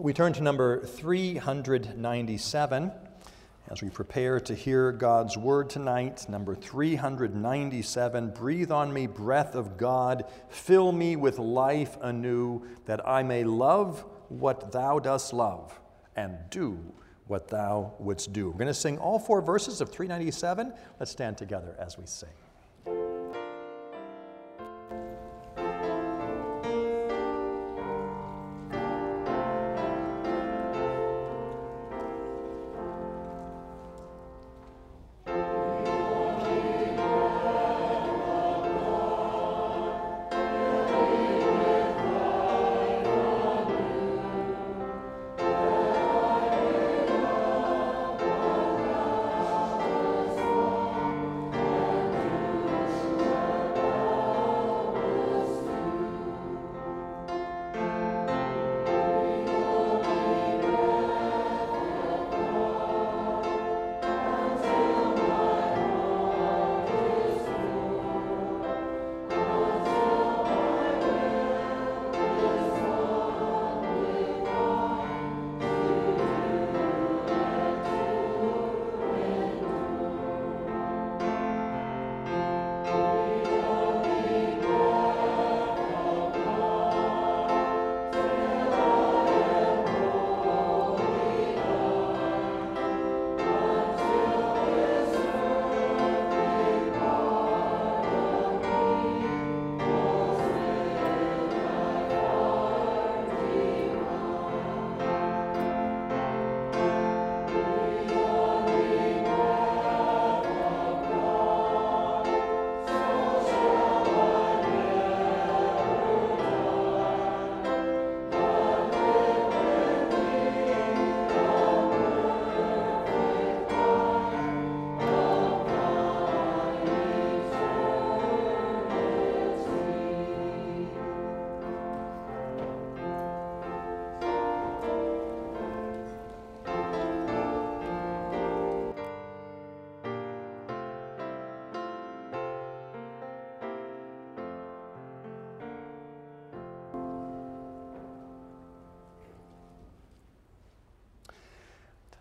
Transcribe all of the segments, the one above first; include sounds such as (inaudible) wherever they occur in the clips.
We turn to number 397 as we prepare to hear God's word tonight. Number 397 Breathe on me, breath of God, fill me with life anew, that I may love what thou dost love and do what thou wouldst do. We're going to sing all four verses of 397. Let's stand together as we sing.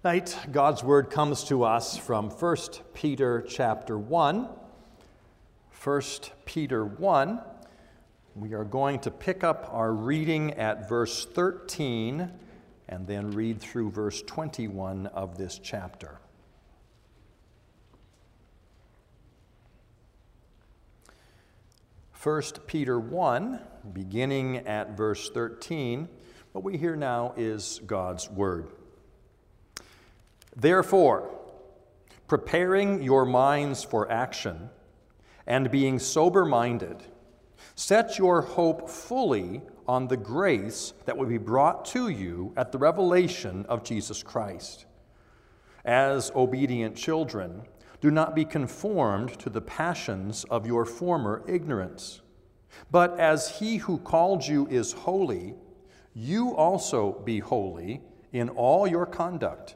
Tonight, God's word comes to us from 1 Peter chapter 1. 1 Peter 1. We are going to pick up our reading at verse 13 and then read through verse 21 of this chapter. First Peter 1, beginning at verse 13, what we hear now is God's word. Therefore, preparing your minds for action and being sober minded, set your hope fully on the grace that will be brought to you at the revelation of Jesus Christ. As obedient children, do not be conformed to the passions of your former ignorance. But as he who called you is holy, you also be holy in all your conduct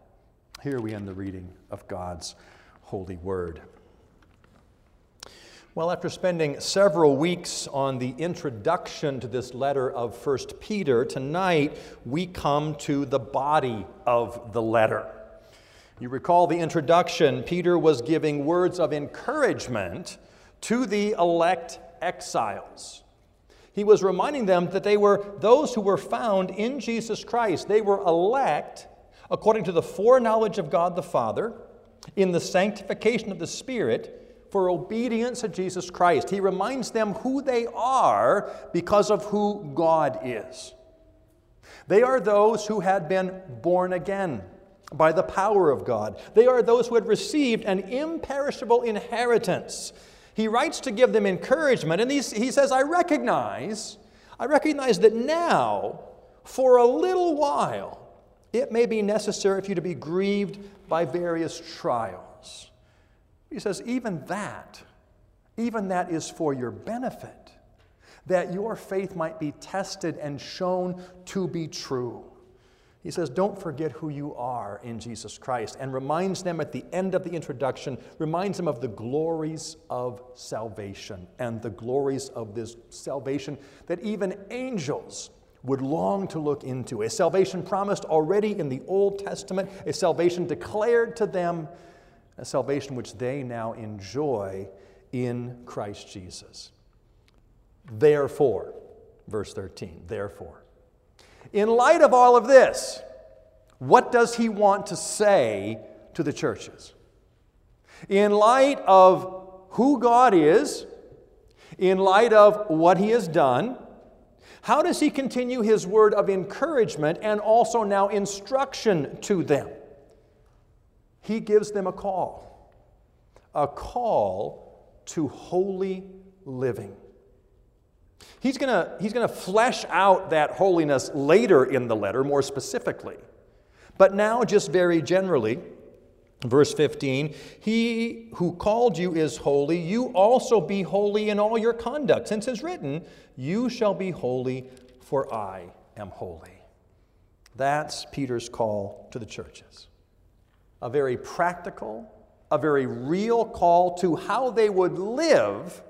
Here we end the reading of God's holy word. Well, after spending several weeks on the introduction to this letter of 1 Peter, tonight we come to the body of the letter. You recall the introduction, Peter was giving words of encouragement to the elect exiles. He was reminding them that they were those who were found in Jesus Christ. They were elect according to the foreknowledge of God the Father, in the sanctification of the Spirit, for obedience to Jesus Christ. He reminds them who they are because of who God is. They are those who had been born again by the power of God. They are those who had received an imperishable inheritance. He writes to give them encouragement, and he, says, I recognize, I recognize that now, for a little while, it may be necessary for you to be grieved by various trials. He says, even that, even that is for your benefit, that your faith might be tested and shown to be true. He says, Don't forget who you are in Jesus Christ, and reminds them at the end of the introduction, reminds them of the glories of salvation and the glories of this salvation that even angels would long to look into. A salvation promised already in the Old Testament, a salvation declared to them, a salvation which they now enjoy in Christ Jesus. Therefore, verse 13, therefore. In light of all of this, what does he want to say to the churches? In light of who God is, in light of what he has done, how does he continue his word of encouragement and also now instruction to them? He gives them a call, a call to holy living. He's going he's going to flesh out that holiness later in the letter more specifically. But now, just very generally, Verse 15, He who called you is holy, you also be holy in all your conduct, since it's written, You shall be holy, for I am holy. That's Peter's call to the churches. A very practical, a very real call to how they would live,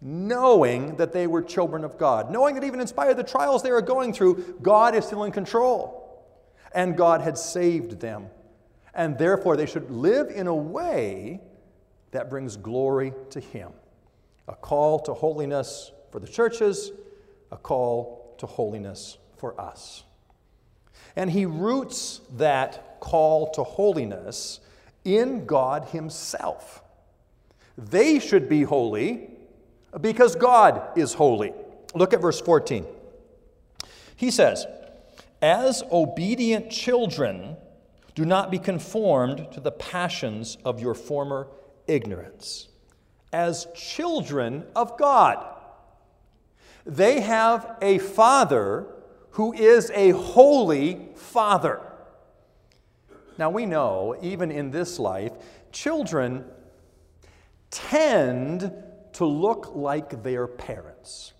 knowing that they were children of God, knowing that even in spite of the trials they were going through, God is still in control, and God had saved them and therefore they should live in a way that brings glory to Him. A call to holiness for the churches, a call to holiness for us. And he roots that call to holiness in God Himself. They should be holy because God is holy. Look at verse 14. He says, As obedient children, do not be conformed to the passions of your former ignorance. As children of God, they have a Father who is a holy Father. Now, we know, even in this life, children tend to look like their parents.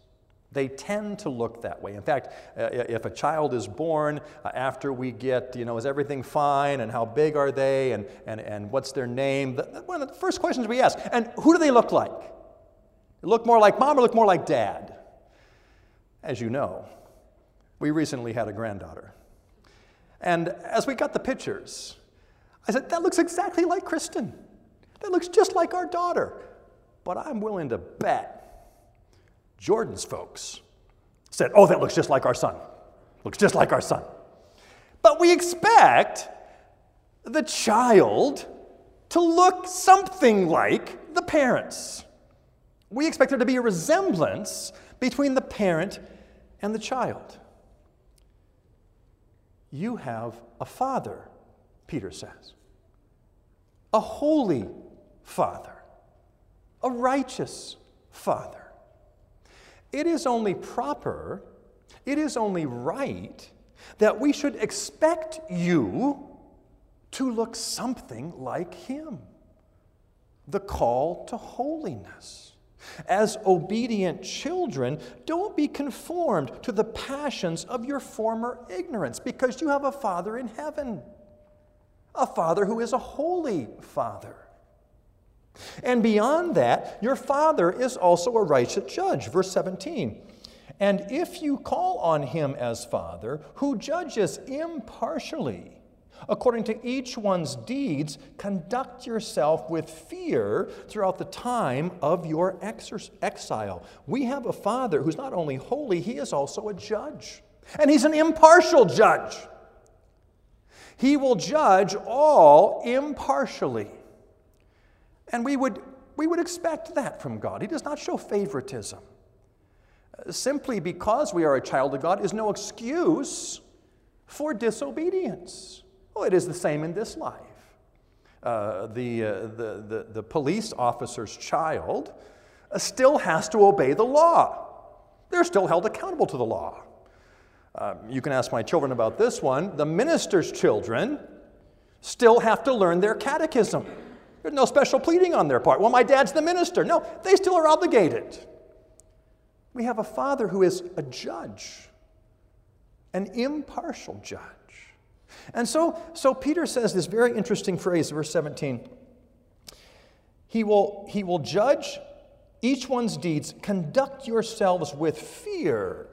They tend to look that way. In fact, uh, if a child is born uh, after we get, you know, is everything fine and how big are they and, and, and what's their name, one of the first questions we ask, and who do they look like? look more like mom or look more like dad? As you know, we recently had a granddaughter. And as we got the pictures, I said, that looks exactly like Kristen. That looks just like our daughter. But I'm willing to bet Jordan's folks said, Oh, that looks just like our son. Looks just like our son. But we expect the child to look something like the parents. We expect there to be a resemblance between the parent and the child. You have a father, Peter says, a holy father, a righteous father. It is only proper, it is only right that we should expect you to look something like Him. The call to holiness. As obedient children, don't be conformed to the passions of your former ignorance because you have a Father in heaven, a Father who is a holy Father. And beyond that, your Father is also a righteous judge. Verse 17. And if you call on him as Father, who judges impartially, according to each one's deeds, conduct yourself with fear throughout the time of your exile. We have a Father who's not only holy, he is also a judge. And he's an impartial judge. He will judge all impartially. And we would, we would expect that from God. He does not show favoritism. Simply because we are a child of God is no excuse for disobedience. Well, it is the same in this life. Uh, the, uh, the, the, the, police officer's child uh, still has to obey the law. They're still held accountable to the law. Um, you can ask my children about this one. The minister's children still have to learn their catechism. There's no special pleading on their part. Well, my dad's the minister. No, they still are obligated. We have a father who is a judge, an impartial judge. And so, so Peter says this very interesting phrase, verse 17. He will, he will judge each one's deeds. Conduct yourselves with fear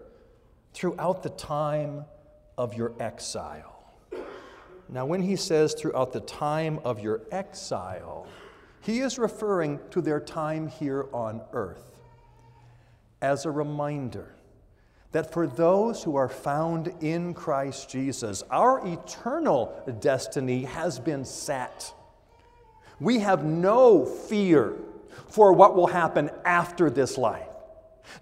throughout the time of your exile. Now, when he says throughout the time of your exile, he is referring to their time here on earth as a reminder that for those who are found in Christ Jesus, our eternal destiny has been set. We have no fear for what will happen after this life.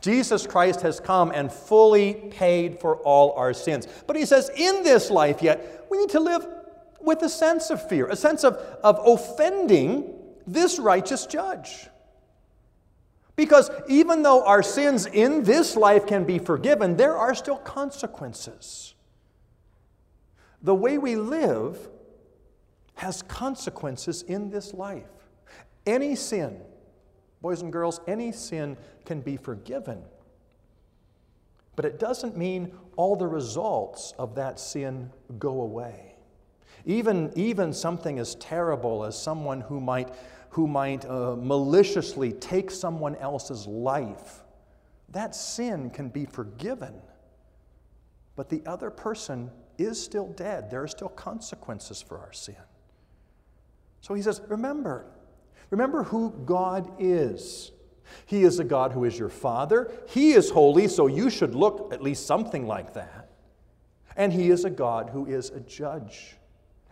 Jesus Christ has come and fully paid for all our sins. But he says, in this life yet, we need to live with a sense of fear, a sense of, of offending this righteous judge. Because even though our sins in this life can be forgiven, there are still consequences. The way we live has consequences in this life. Any sin, boys and girls, any sin can be forgiven. But it doesn't mean all the results of that sin go away. Even, even something as terrible as someone who might who might uh, maliciously take someone else's life, that sin can be forgiven. But the other person is still dead. There are still consequences for our sin. So he says, Remember, remember who God is. He is a God who is your Father. He is holy, so you should look at least something like that. And He is a God who is a judge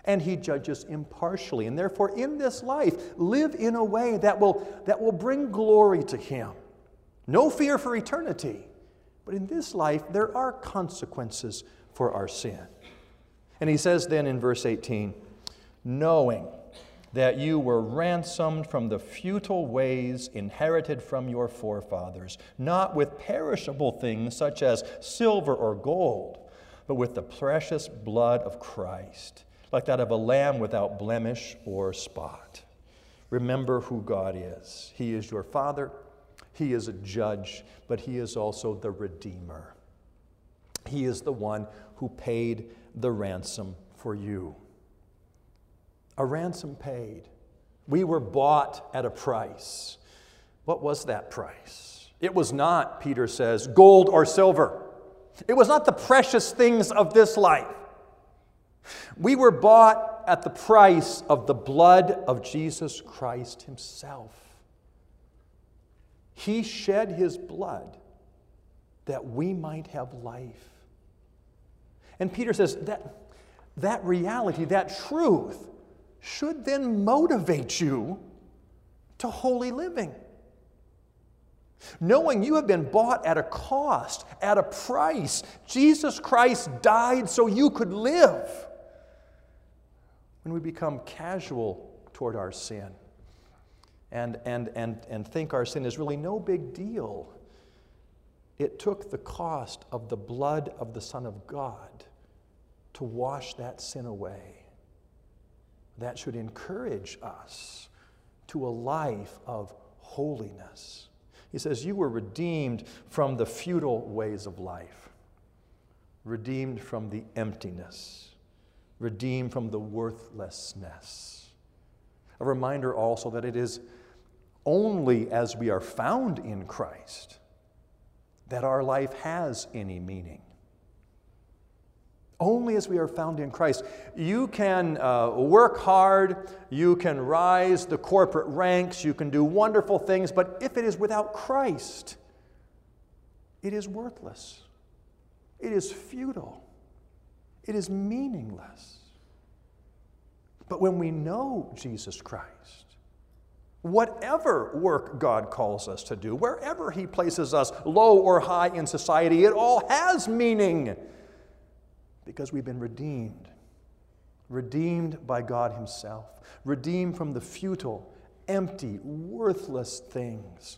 and he judges impartially. And therefore, in this life, live in a way that will, that will bring glory to him. No fear for eternity. But in this life, there are consequences for our sin. And he says then in verse 18, knowing that you were ransomed from the futile ways inherited from your forefathers, not with perishable things such as silver or gold, but with the precious blood of Christ like that of a lamb without blemish or spot. Remember who God is. He is your Father, He is a judge, but He is also the Redeemer. He is the one who paid the ransom for you. A ransom paid. We were bought at a price. What was that price? It was not, Peter says, gold or silver. It was not the precious things of this life. We were bought at the price of the blood of Jesus Christ Himself. He shed His blood that we might have life. And Peter says that, that reality, that truth, should then motivate you to holy living. Knowing you have been bought at a cost, at a price. Jesus Christ died so you could live when we become casual toward our sin and, and, and, and think our sin is really no big deal. It took the cost of the blood of the Son of God to wash that sin away. That should encourage us to a life of holiness. He says, You were redeemed from the futile ways of life, redeemed from the emptiness redeemed from the worthlessness. A reminder also that it is only as we are found in Christ that our life has any meaning. Only as we are found in Christ. You can uh, work hard, you can rise the corporate ranks, you can do wonderful things, but if it is without Christ, it is worthless. It is futile. It is meaningless. But when we know Jesus Christ, whatever work God calls us to do, wherever He places us, low or high in society, it all has meaning because we've been redeemed. Redeemed by God Himself, redeemed from the futile, empty, worthless things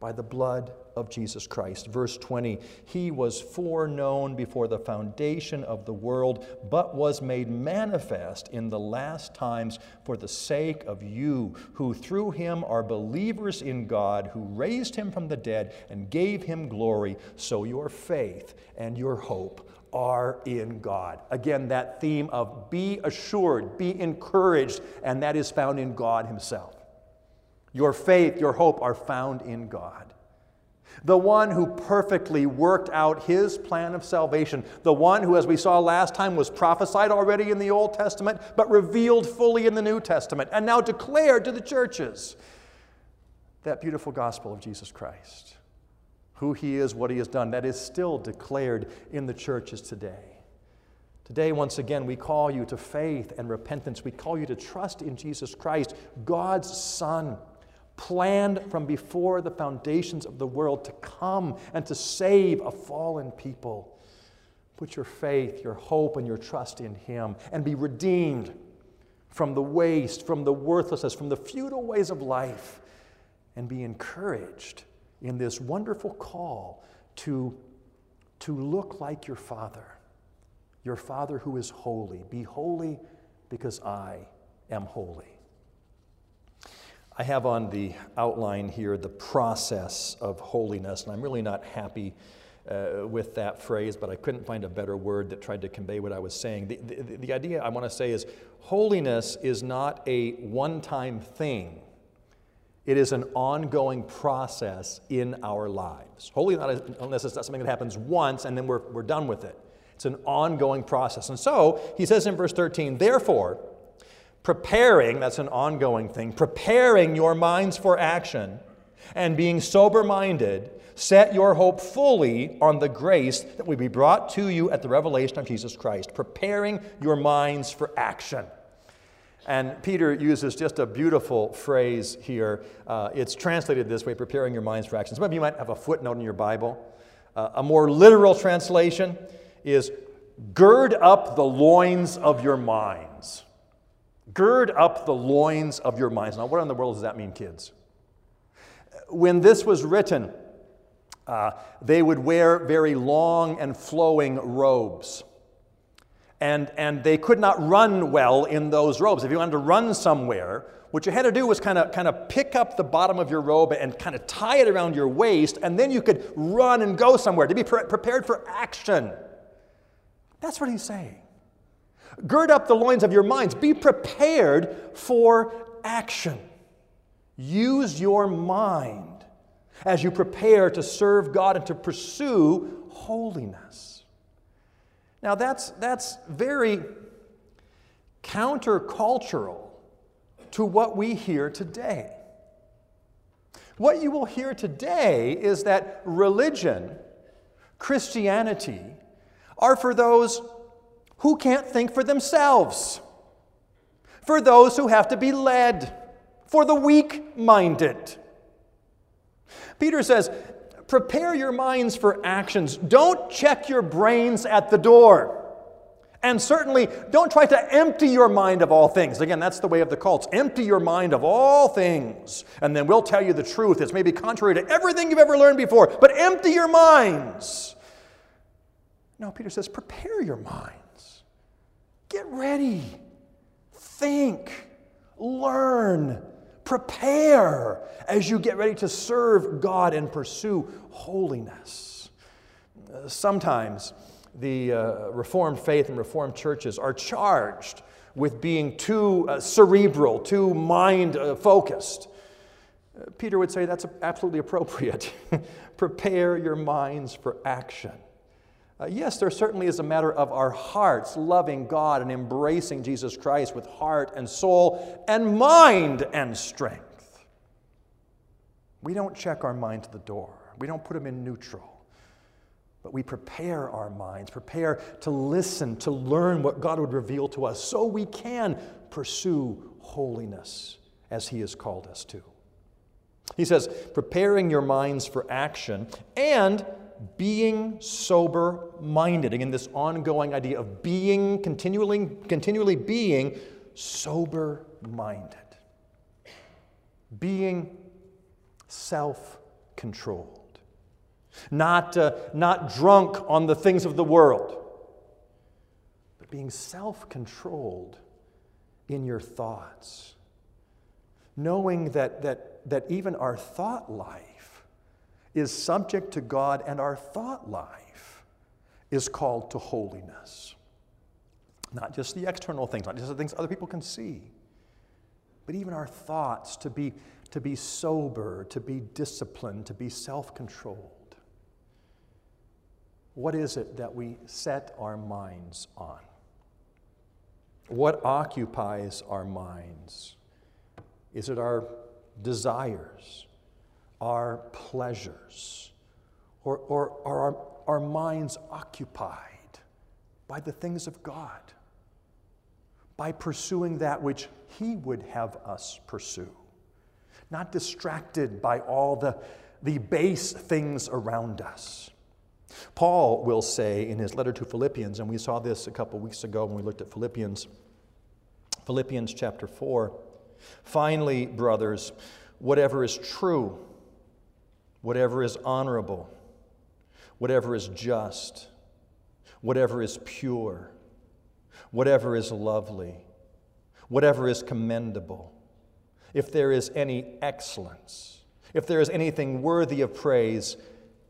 by the blood of Jesus Christ. Verse 20 He was foreknown before the foundation of the world, but was made manifest in the last times for the sake of you, who through him are believers in God, who raised him from the dead and gave him glory. So your faith and your hope are in God. Again, that theme of be assured, be encouraged, and that is found in God Himself. Your faith, your hope are found in God. The one who perfectly worked out his plan of salvation. The one who, as we saw last time, was prophesied already in the Old Testament, but revealed fully in the New Testament, and now declared to the churches. That beautiful gospel of Jesus Christ. Who he is, what he has done, that is still declared in the churches today. Today, once again, we call you to faith and repentance. We call you to trust in Jesus Christ, God's Son planned from before the foundations of the world to come and to save a fallen people. Put your faith, your hope, and your trust in Him and be redeemed from the waste, from the worthlessness, from the futile ways of life, and be encouraged in this wonderful call to, to look like your Father, your Father who is holy. Be holy because I am holy. I have on the outline here the process of holiness, and I'm really not happy uh, with that phrase, but I couldn't find a better word that tried to convey what I was saying. The, the, the idea I want to say is holiness is not a one time thing. It is an ongoing process in our lives. Holiness is not something that happens once and then we're, we're done with it. It's an ongoing process. And so, he says in verse 13, therefore, preparing, that's an ongoing thing, preparing your minds for action and being sober minded, set your hope fully on the grace that will be brought to you at the revelation of Jesus Christ. Preparing your minds for action. And Peter uses just a beautiful phrase here. Uh, it's translated this way preparing your minds for action. Some of you might have a footnote in your Bible. Uh, a more literal translation is gird up the loins of your minds. Gird up the loins of your minds. Now, what in the world does that mean, kids? When this was written, uh, they would wear very long and flowing robes. And, and they could not run well in those robes. If you wanted to run somewhere, what you had to do was kind of kind of pick up the bottom of your robe and kind of tie it around your waist, and then you could run and go somewhere to be pre- prepared for action. That's what he's saying. Gird up the loins of your minds. Be prepared for action. Use your mind as you prepare to serve God and to pursue holiness. Now, that's, that's very countercultural to what we hear today. What you will hear today is that religion, Christianity, are for those who can't think for themselves, for those who have to be led, for the weak minded. Peter says, prepare your minds for actions. Don't check your brains at the door. And certainly, don't try to empty your mind of all things. Again, that's the way of the cults. Empty your mind of all things, and then we'll tell you the truth. It's maybe contrary to everything you've ever learned before, but empty your minds. No, Peter says, prepare your minds. Get ready. Think. Learn. Prepare as you get ready to serve God and pursue holiness. Sometimes the uh, Reformed faith and Reformed churches are charged with being too uh, cerebral, too mind uh, focused. Peter would say that's absolutely appropriate. (laughs) Prepare your minds for action. Uh, yes, there certainly is a matter of our hearts loving God and embracing Jesus Christ with heart and soul and mind and strength. We don't check our mind to the door, we don't put them in neutral. But we prepare our minds, prepare to listen, to learn what God would reveal to us, so we can pursue holiness as He has called us to. He says, preparing your minds for action and being sober minded. Again, this ongoing idea of being, continually, continually being sober minded. Being self controlled. Not, uh, not drunk on the things of the world, but being self controlled in your thoughts. Knowing that, that, that even our thought life is subject to God and our thought life is called to holiness. Not just the external things, not just the things other people can see, but even our thoughts to be, to be sober, to be disciplined, to be self controlled. What is it that we set our minds on? What occupies our minds? Is it our desires, our pleasures, or, or are our, our minds occupied by the things of God? By pursuing that which He would have us pursue, not distracted by all the, the base things around us. Paul will say in his letter to Philippians, and we saw this a couple weeks ago when we looked at Philippians, Philippians chapter 4. Finally, brothers, whatever is true, whatever is honorable, whatever is just, whatever is pure, whatever is lovely, whatever is commendable, if there is any excellence, if there is anything worthy of praise,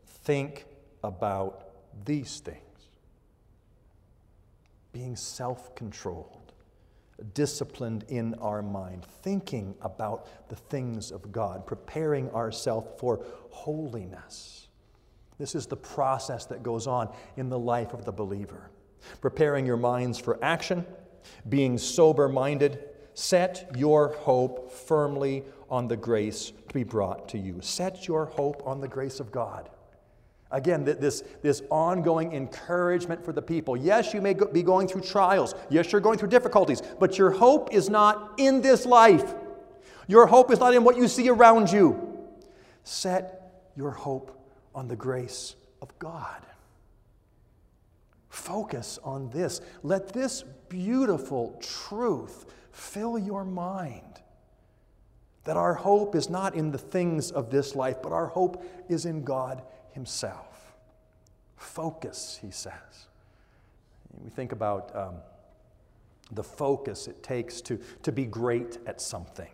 think about these things. Being self controlled, disciplined in our mind, thinking about the things of God, preparing ourselves for holiness. This is the process that goes on in the life of the believer. Preparing your minds for action, being sober minded, set your hope firmly on the grace to be brought to you. Set your hope on the grace of God. Again, this, this ongoing encouragement for the people. Yes, you may go, be going through trials. Yes, you're going through difficulties, but your hope is not in this life. Your hope is not in what you see around you. Set your hope on the grace of God. Focus on this. Let this beautiful truth fill your mind that our hope is not in the things of this life, but our hope is in God himself. Focus, he says. We think about um, the focus it takes to, to be great at something.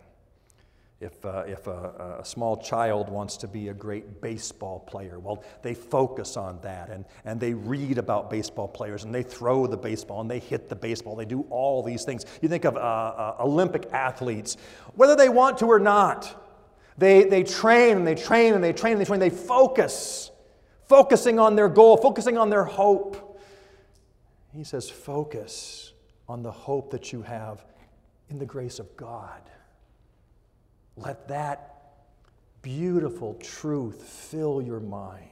If, uh, if a, a, small child wants to be a great baseball player, well, they focus on that and, and they read about baseball players and they throw the baseball and they hit the baseball. They do all these things. You think of uh, uh, Olympic athletes, whether they want to or not, they, they train and they train and they train and they train. They focus, focusing on their goal, focusing on their hope. He says, focus on the hope that you have in the grace of God. Let that beautiful truth fill your mind.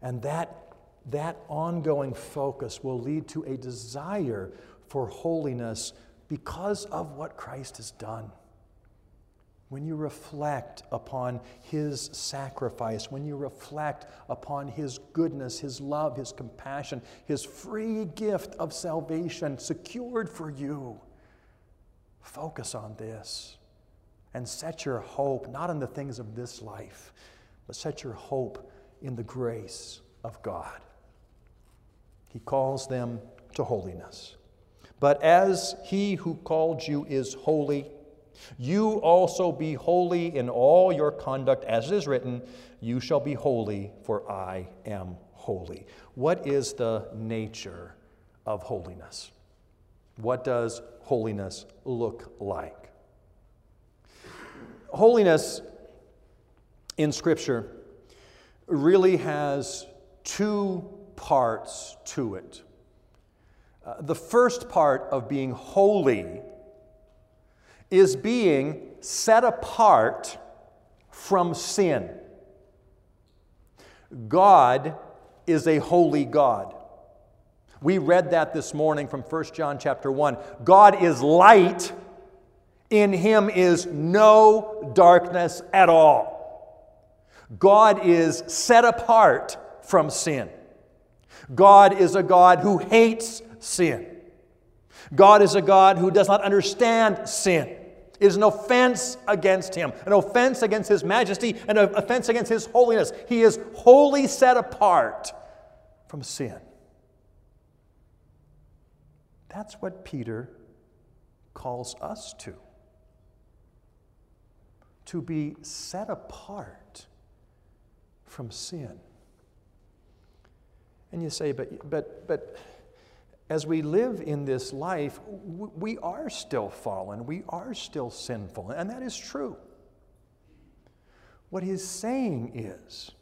And that, that ongoing focus will lead to a desire for holiness because of what Christ has done when you reflect upon His sacrifice, when you reflect upon His goodness, His love, His compassion, His free gift of salvation secured for you, focus on this and set your hope not in the things of this life, but set your hope in the grace of God. He calls them to holiness. But as He who called you is holy, you also be holy in all your conduct, as it is written, You shall be holy, for I am holy. What is the nature of holiness? What does holiness look like? Holiness in Scripture really has two parts to it. Uh, the first part of being holy is being set apart from sin. God is a holy God. We read that this morning from 1 John chapter 1. God is light, in him is no darkness at all. God is set apart from sin. God is a God who hates sin. God is a God who does not understand sin. It is an offense against him, an offense against his majesty, and an offense against his holiness. He is wholly set apart from sin. That's what Peter calls us to. To be set apart from sin. And you say, but, but, but, as we live in this life, we are still fallen, we are still sinful, and that is true. What he's saying is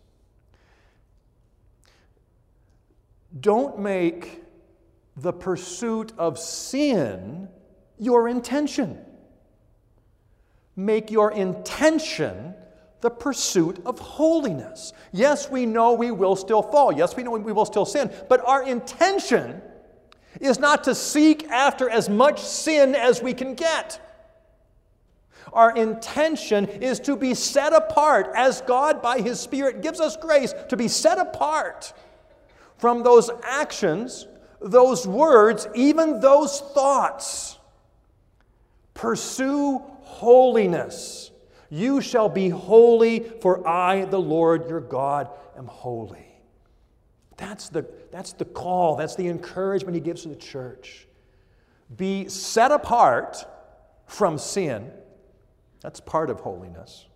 don't make the pursuit of sin your intention. Make your intention the pursuit of holiness. Yes, we know we will still fall. Yes, we know we will still sin. But our intention is not to seek after as much sin as we can get. Our intention is to be set apart as God, by His Spirit, gives us grace to be set apart from those actions, those words, even those thoughts. Pursue holiness. You shall be holy, for I, the Lord your God, am holy. That's the, that's the call, that's the encouragement he gives to the church. Be set apart from sin. That's part of holiness.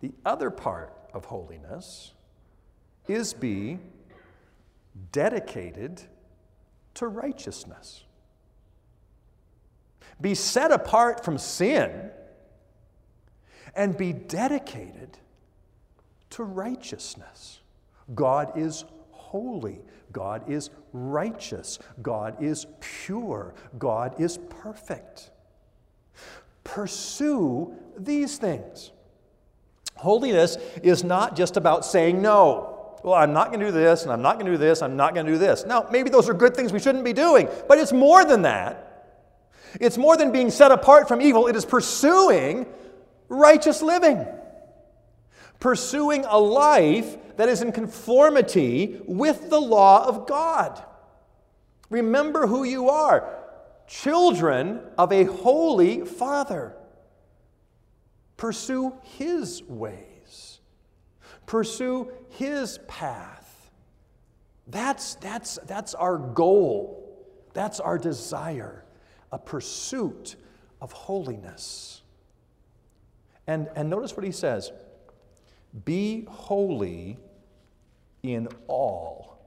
The other part of holiness is be dedicated to righteousness. Be set apart from sin and be dedicated to righteousness. God is holy. God is righteous. God is pure. God is perfect. Pursue these things. Holiness is not just about saying no. Well, I'm not going to do this, and I'm not going to do this, I'm not going to do this. Now, maybe those are good things we shouldn't be doing, but it's more than that. It's more than being set apart from evil, it is pursuing righteous living pursuing a life that is in conformity with the law of God. Remember who you are children of a holy Father. Pursue His ways, pursue His path. That's, that's, that's our goal, that's our desire, a pursuit of holiness. And, and notice what he says be holy in all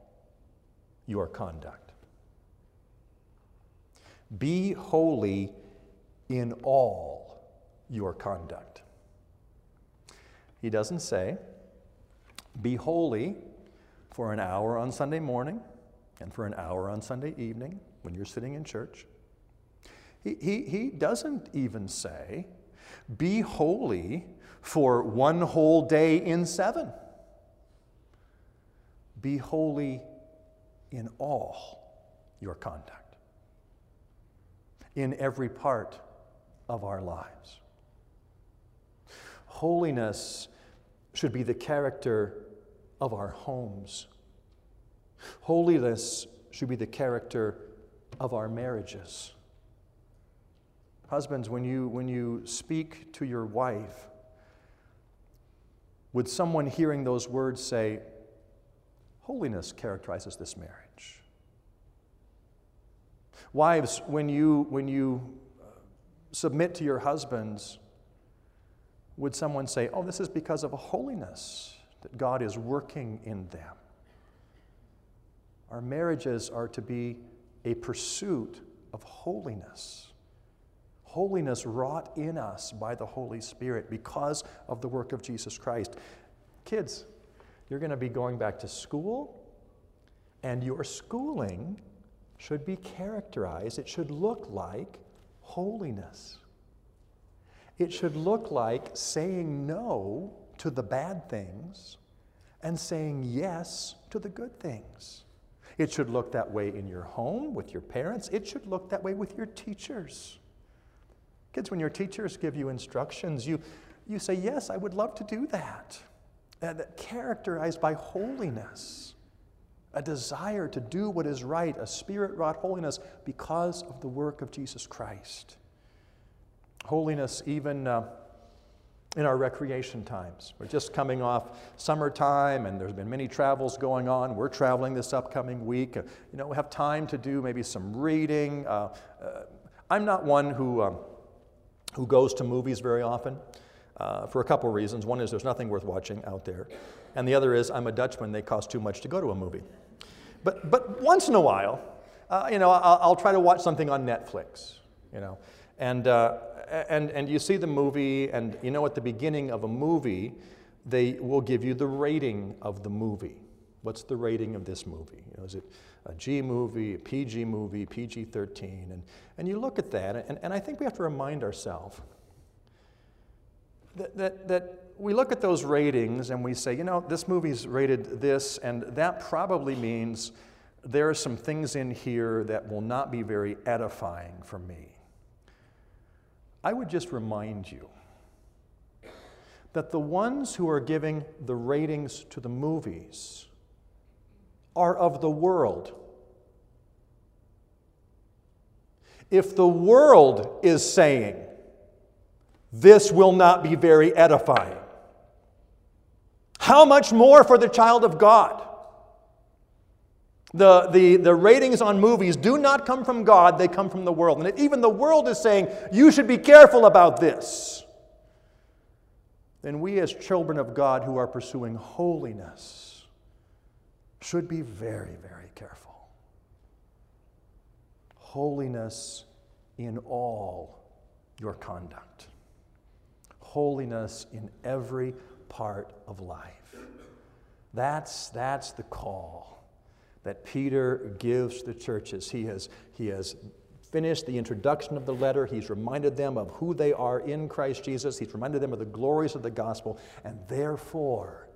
your conduct. Be holy in all your conduct. He doesn't say, be holy for an hour on Sunday morning and for an hour on Sunday evening when you're sitting in church. He, he, he doesn't even say, be holy for one whole day in seven. Be holy in all your conduct, in every part of our lives. Holiness should be the character of our homes. Holiness should be the character of our marriages. Husbands, when you, when you speak to your wife, would someone hearing those words say, Holiness characterizes this marriage? Wives, when you, when you uh, submit to your husbands, would someone say, Oh, this is because of a holiness that God is working in them? Our marriages are to be a pursuit of holiness holiness wrought in us by the Holy Spirit because of the work of Jesus Christ. Kids, you're going to be going back to school, and your schooling should be characterized, it should look like holiness. It should look like saying no to the bad things and saying yes to the good things. It should look that way in your home with your parents. It should look that way with your teachers. Kids, when your teachers give you instructions, you, you say, Yes, I would love to do that. And characterized by holiness, a desire to do what is right, a spirit wrought holiness because of the work of Jesus Christ. Holiness, even. Uh, in our recreation times. We're just coming off summertime and there's been many travels going on. We're traveling this upcoming week. You know, we have time to do maybe some reading. Uh, uh, I'm not one who, um, who goes to movies very often uh, for a couple reasons. One is there's nothing worth watching out there, and the other is I'm a Dutchman, they cost too much to go to a movie. But, but once in a while, uh, you know, I'll, I'll, try to watch something on Netflix, you know. And, uh, and, and you see the movie, and you know, at the beginning of a movie, they will give you the rating of the movie. What's the rating of this movie? You know, is it a G movie, a PG movie, PG 13? And, and you look at that, and, and I think we have to remind ourselves that, that, that we look at those ratings and we say, you know, this movie's rated this, and that probably means there are some things in here that will not be very edifying for me. I would just remind you that the ones who are giving the ratings to the movies are of the world. If the world is saying, this will not be very edifying, how much more for the child of God? The, the, the ratings on movies do not come from God, they come from the world. And even the world is saying, you should be careful about this. Then we, as children of God who are pursuing holiness, should be very, very careful. Holiness in all your conduct, holiness in every part of life. That's, that's the call that Peter gives the churches. He has, he has finished the introduction of the letter. He's reminded them of who they are in Christ Jesus. He's reminded them of the glories of the gospel. And therefore,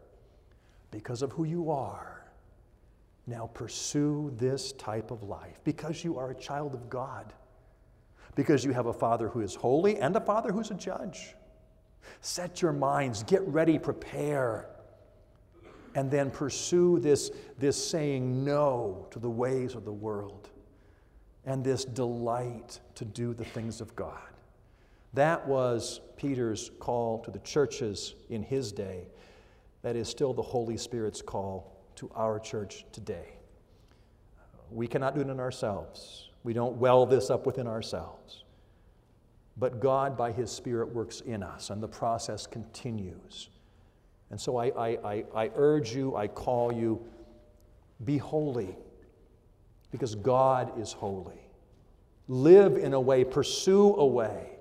because of who you are, now pursue this type of life because you are a child of God, because you have a Father who is holy and a Father who's a judge. Set your minds, get ready, prepare and then pursue this, this saying no to the ways of the world and this delight to do the things of God. That was Peter's call to the churches in his day. That is still the Holy Spirit's call to our church today. We cannot do it in ourselves. We don't well this up within ourselves. But God, by His Spirit, works in us, and the process continues. And so I, I, I, I urge you, I call you, be holy because God is holy. Live in a way, pursue a way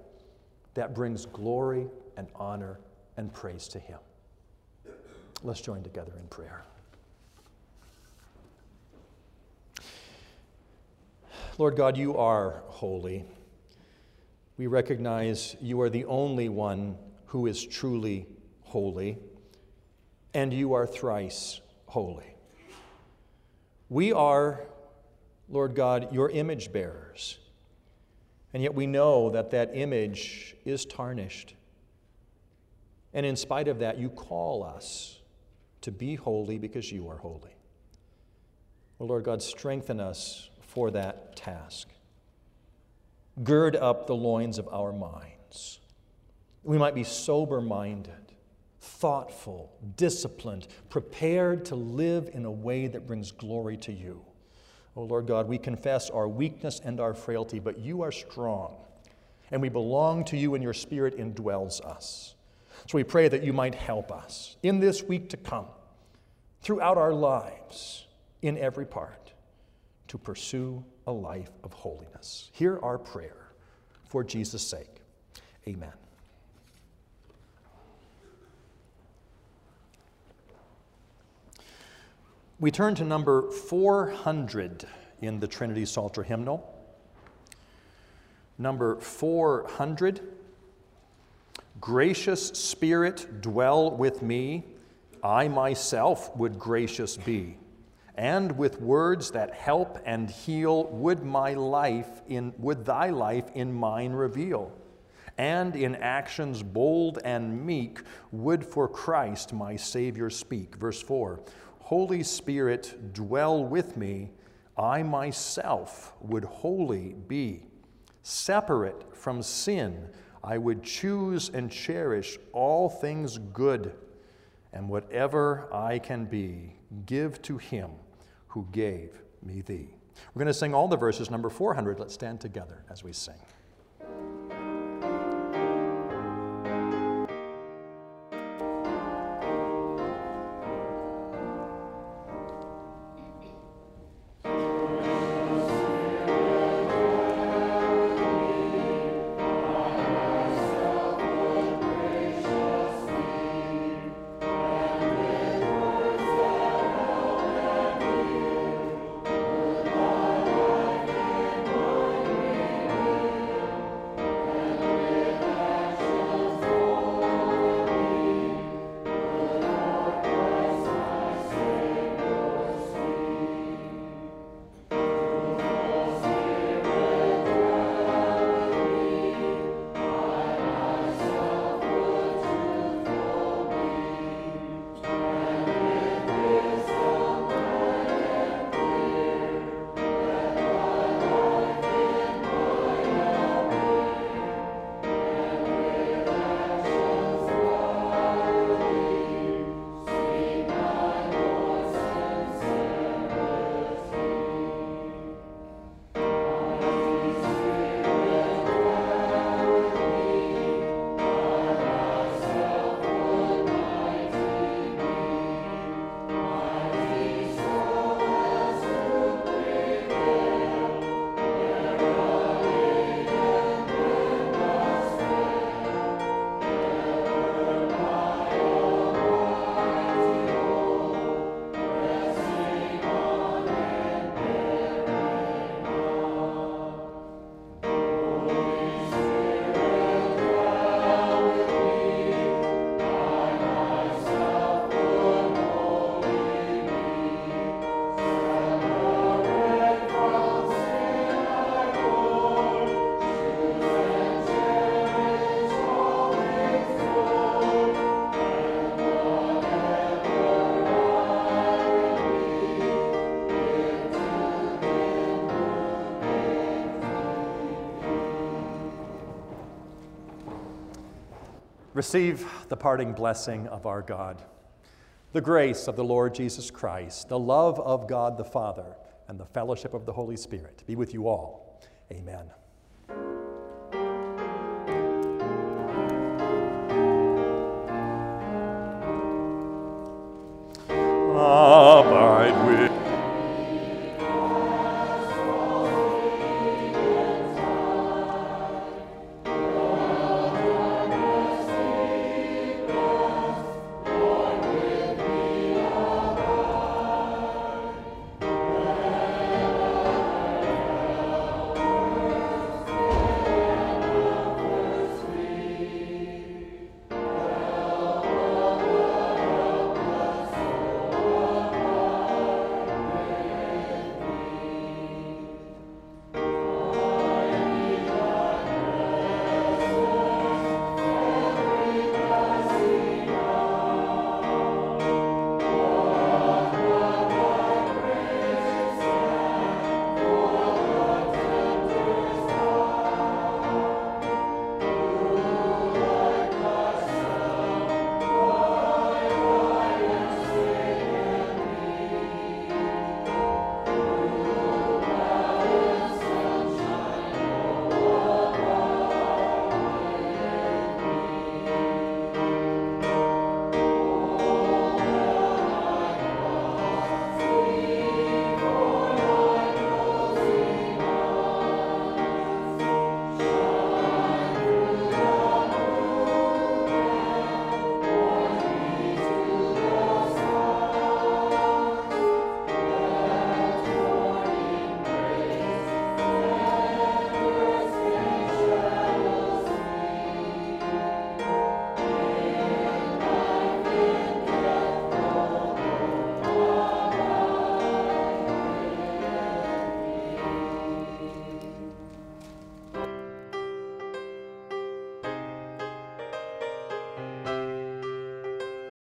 that brings glory and honor and praise to Him. Let's join together in prayer. Lord God, you are holy. We recognize you are the only one who is truly holy and you are thrice holy. We are, Lord God, your image bearers. And yet we know that that image is tarnished. And in spite of that, you call us to be holy because you are holy. Well, Lord God, strengthen us for that task. Gird up the loins of our minds. We might be sober minded thoughtful, disciplined, prepared to live in a way that brings glory to you. Oh Lord God, we confess our weakness and our frailty, but you are strong, and we belong to you, and your Spirit indwells us. So we pray that you might help us in this week to come, throughout our lives, in every part, to pursue a life of holiness. Hear our prayer for Jesus' sake. Amen. We turn to number 400 in the Trinity Psalter hymnal. Number 400 Gracious Spirit, dwell with me. I myself would gracious be, and with words that help and heal would my life in would thy life in mine reveal and in actions bold and meek would for Christ my Savior speak. Verse 4 Holy Spirit, dwell with me, I myself would holy be. Separate from sin, I would choose and cherish all things good, and whatever I can be, give to him who gave me thee. We're going to sing all the verses, number 400. Let's stand together as we sing. Receive the parting blessing of our God. The grace of the Lord Jesus Christ, the love of God the Father, and the fellowship of the Holy Spirit be with you all. Amen.